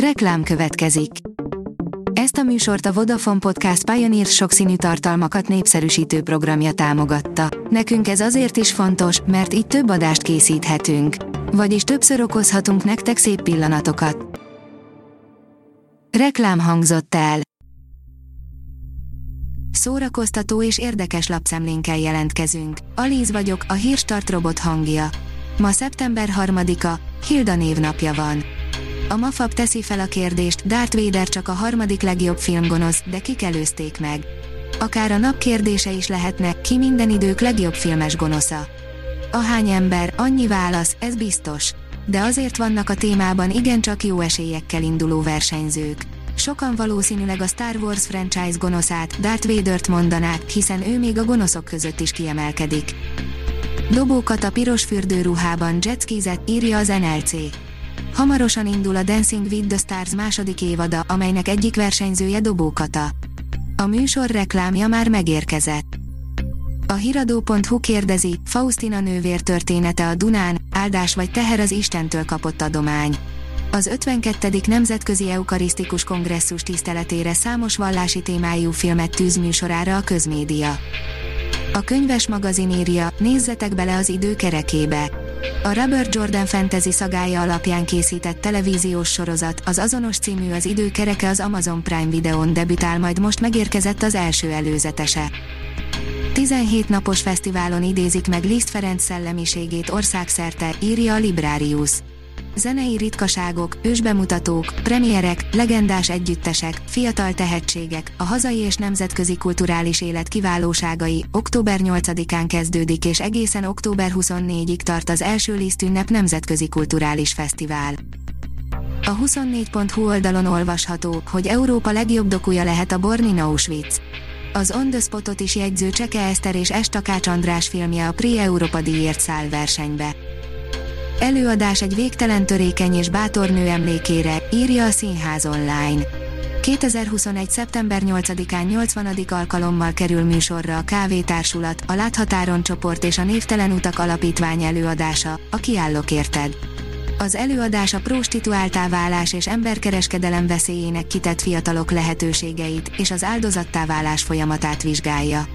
Reklám következik. Ezt a műsort a Vodafone Podcast Pioneer sokszínű tartalmakat népszerűsítő programja támogatta. Nekünk ez azért is fontos, mert így több adást készíthetünk. Vagyis többször okozhatunk nektek szép pillanatokat. Reklám hangzott el. Szórakoztató és érdekes lapszemlénkkel jelentkezünk. Alíz vagyok, a hírstart robot hangja. Ma szeptember 3-a, Hilda névnapja van. A Mafab teszi fel a kérdést, Darth Vader csak a harmadik legjobb filmgonosz, de kik előzték meg? Akár a nap kérdése is lehetne, ki minden idők legjobb filmes gonosza. Ahány ember, annyi válasz, ez biztos. De azért vannak a témában igencsak jó esélyekkel induló versenyzők. Sokan valószínűleg a Star Wars franchise gonoszát, Darth Vader-t mondanák, hiszen ő még a gonoszok között is kiemelkedik. Dobókat a piros fürdőruhában jetskizett, írja az NLC. Hamarosan indul a Dancing with the Stars második évada, amelynek egyik versenyzője Dobókata. A műsor reklámja már megérkezett. A hiradó.hu kérdezi, Faustina nővér története a Dunán, áldás vagy teher az Istentől kapott adomány. Az 52. Nemzetközi Eukarisztikus Kongresszus tiszteletére számos vallási témájú filmet tűz műsorára a közmédia. A könyves magazin írja, nézzetek bele az idő kerekébe. A Robert Jordan fantasy szagája alapján készített televíziós sorozat, az azonos című az idő kereke az Amazon Prime videón debütál, majd most megérkezett az első előzetese. 17 napos fesztiválon idézik meg Liszt Ferenc szellemiségét országszerte, írja a Librarius zenei ritkaságok, ősbemutatók, premierek, legendás együttesek, fiatal tehetségek, a hazai és nemzetközi kulturális élet kiválóságai, október 8-án kezdődik és egészen október 24-ig tart az első Liszt nemzetközi kulturális fesztivál. A 24.hu oldalon olvasható, hogy Európa legjobb dokuja lehet a Bornin Auschwitz. Az On The Spotot is jegyző Cseke Eszter és Estakács András filmje a Pri Európa díjért száll versenybe. Előadás egy végtelen törékeny és bátor nő emlékére, írja a Színház online. 2021. szeptember 8-án 80. alkalommal kerül műsorra a Kávétársulat, a Láthatáron csoport és a Névtelen Utak Alapítvány előadása, a Kiállok érted. Az előadás a prostituáltá válás és emberkereskedelem veszélyének kitett fiatalok lehetőségeit és az áldozattá válás folyamatát vizsgálja.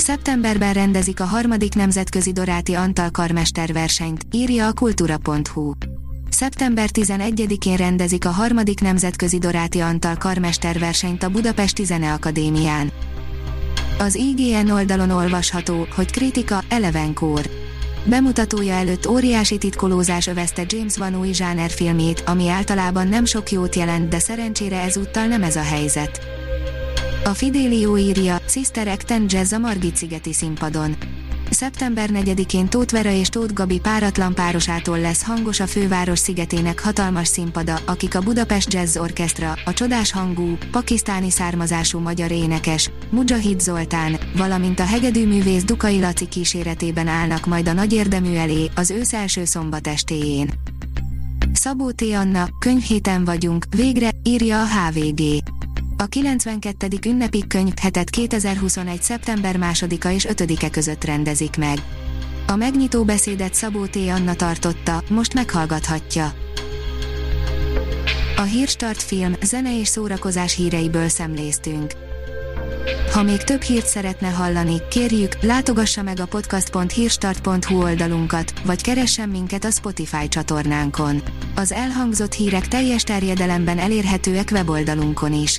Szeptemberben rendezik a harmadik nemzetközi Doráti Antal karmesterversenyt, írja a kultúra.hu. Szeptember 11-én rendezik a harmadik nemzetközi Doráti Antal karmesterversenyt a Budapesti Zeneakadémián. Az IGN oldalon olvasható, hogy kritika, elevenkór. Bemutatója előtt óriási titkolózás övezte James Van új filmét, ami általában nem sok jót jelent, de szerencsére ezúttal nem ez a helyzet. A Fidelio írja, Sister Act Jazz a Margit-szigeti színpadon. Szeptember 4-én Tóth Vera és Tóth Gabi páratlan párosától lesz hangos a főváros szigetének hatalmas színpada, akik a Budapest Jazz Orchestra, a csodás hangú, pakisztáni származású magyar énekes, Mujahid Zoltán, valamint a hegedű művész Dukai Laci kíséretében állnak majd a nagy érdemű elé az ősz első szombat estéjén. Szabó T. Anna, könyvhéten vagyunk, végre, írja a HVG. A 92. ünnepi könyvhetet 2021. szeptember 2-a és 5-e között rendezik meg. A megnyitó beszédet Szabó T. Anna tartotta, most meghallgathatja. A Hírstart film, zene és szórakozás híreiből szemléztünk. Ha még több hírt szeretne hallani, kérjük, látogassa meg a podcast.hírstart.hu oldalunkat, vagy keressen minket a Spotify csatornánkon. Az elhangzott hírek teljes terjedelemben elérhetőek weboldalunkon is.